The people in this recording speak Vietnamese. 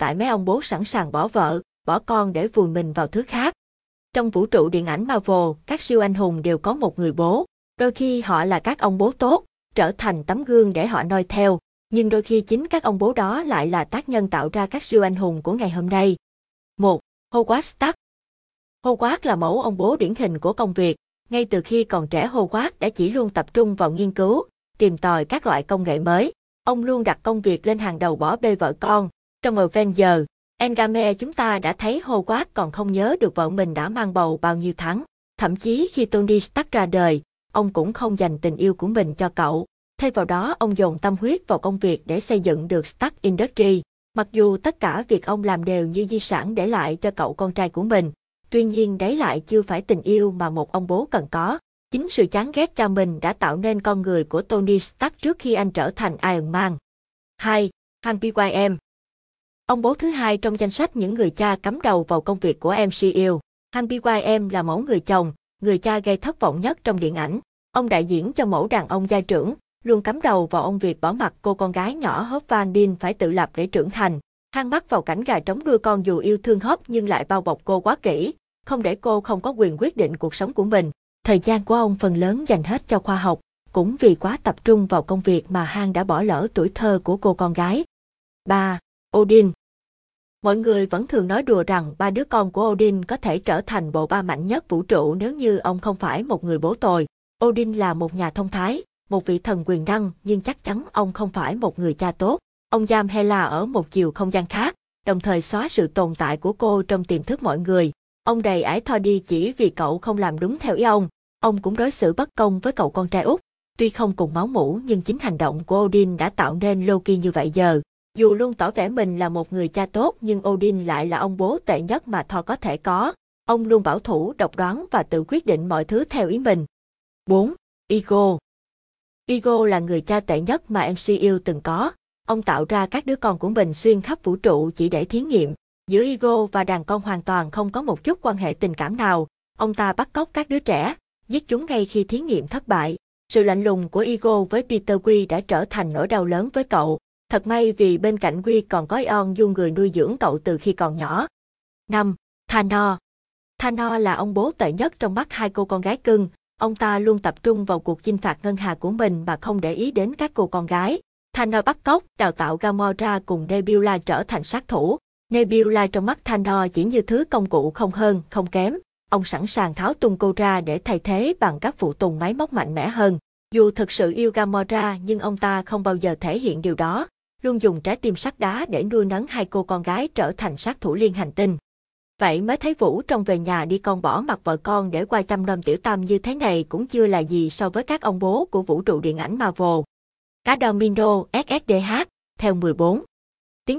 tại mấy ông bố sẵn sàng bỏ vợ, bỏ con để vùi mình vào thứ khác. Trong vũ trụ điện ảnh Marvel, các siêu anh hùng đều có một người bố. Đôi khi họ là các ông bố tốt, trở thành tấm gương để họ noi theo, nhưng đôi khi chính các ông bố đó lại là tác nhân tạo ra các siêu anh hùng của ngày hôm nay. 1. Howard Stark Howard là mẫu ông bố điển hình của công việc. Ngay từ khi còn trẻ Howard đã chỉ luôn tập trung vào nghiên cứu, tìm tòi các loại công nghệ mới. Ông luôn đặt công việc lên hàng đầu bỏ bê vợ con. Trong Avengers, Endgame chúng ta đã thấy Howard còn không nhớ được vợ mình đã mang bầu bao nhiêu tháng. Thậm chí khi Tony Stark ra đời, ông cũng không dành tình yêu của mình cho cậu. Thay vào đó, ông dồn tâm huyết vào công việc để xây dựng được Stark Industries. Mặc dù tất cả việc ông làm đều như di sản để lại cho cậu con trai của mình, tuy nhiên đấy lại chưa phải tình yêu mà một ông bố cần có. Chính sự chán ghét cha mình đã tạo nên con người của Tony Stark trước khi anh trở thành Iron Man. 2. Hank Pym Ông bố thứ hai trong danh sách những người cha cắm đầu vào công việc của MCU. Hank em là mẫu người chồng, người cha gây thất vọng nhất trong điện ảnh. Ông đại diễn cho mẫu đàn ông gia trưởng, luôn cắm đầu vào ông việc bỏ mặt cô con gái nhỏ Hop Van Dien phải tự lập để trưởng thành. han bắt vào cảnh gà trống đuôi con dù yêu thương Hop nhưng lại bao bọc cô quá kỹ, không để cô không có quyền quyết định cuộc sống của mình. Thời gian của ông phần lớn dành hết cho khoa học, cũng vì quá tập trung vào công việc mà han đã bỏ lỡ tuổi thơ của cô con gái. 3. Odin Mọi người vẫn thường nói đùa rằng ba đứa con của Odin có thể trở thành bộ ba mạnh nhất vũ trụ nếu như ông không phải một người bố tồi. Odin là một nhà thông thái, một vị thần quyền năng nhưng chắc chắn ông không phải một người cha tốt. Ông giam Hela ở một chiều không gian khác, đồng thời xóa sự tồn tại của cô trong tiềm thức mọi người. Ông đầy ải Thor đi chỉ vì cậu không làm đúng theo ý ông. Ông cũng đối xử bất công với cậu con trai út. Tuy không cùng máu mủ nhưng chính hành động của Odin đã tạo nên Loki như vậy giờ. Dù luôn tỏ vẻ mình là một người cha tốt nhưng Odin lại là ông bố tệ nhất mà Thor có thể có. Ông luôn bảo thủ, độc đoán và tự quyết định mọi thứ theo ý mình. 4. Ego Ego là người cha tệ nhất mà MCU từng có. Ông tạo ra các đứa con của mình xuyên khắp vũ trụ chỉ để thí nghiệm. Giữa Ego và đàn con hoàn toàn không có một chút quan hệ tình cảm nào. Ông ta bắt cóc các đứa trẻ, giết chúng ngay khi thí nghiệm thất bại. Sự lạnh lùng của Ego với Peter Quill đã trở thành nỗi đau lớn với cậu. Thật may vì bên cạnh quy còn có Eon Dung người nuôi dưỡng cậu từ khi còn nhỏ. 5. thano thano là ông bố tệ nhất trong mắt hai cô con gái cưng, Ông ta luôn tập trung vào cuộc chinh phạt ngân hà của mình mà không để ý đến các cô con gái. thano bắt cóc, đào tạo Gamora cùng Nebula trở thành sát thủ. Nebula trong mắt thano chỉ như thứ công cụ không hơn, không kém. Ông sẵn sàng tháo tung cô ra để thay thế bằng các phụ tùng máy móc mạnh mẽ hơn. Dù thực sự yêu Gamora nhưng ông ta không bao giờ thể hiện điều đó, luôn dùng trái tim sắt đá để nuôi nấng hai cô con gái trở thành sát thủ liên hành tinh. Vậy mới thấy Vũ trong về nhà đi con bỏ mặt vợ con để qua chăm nom tiểu tam như thế này cũng chưa là gì so với các ông bố của vũ trụ điện ảnh Marvel. Cá Domino SSDH, theo 14.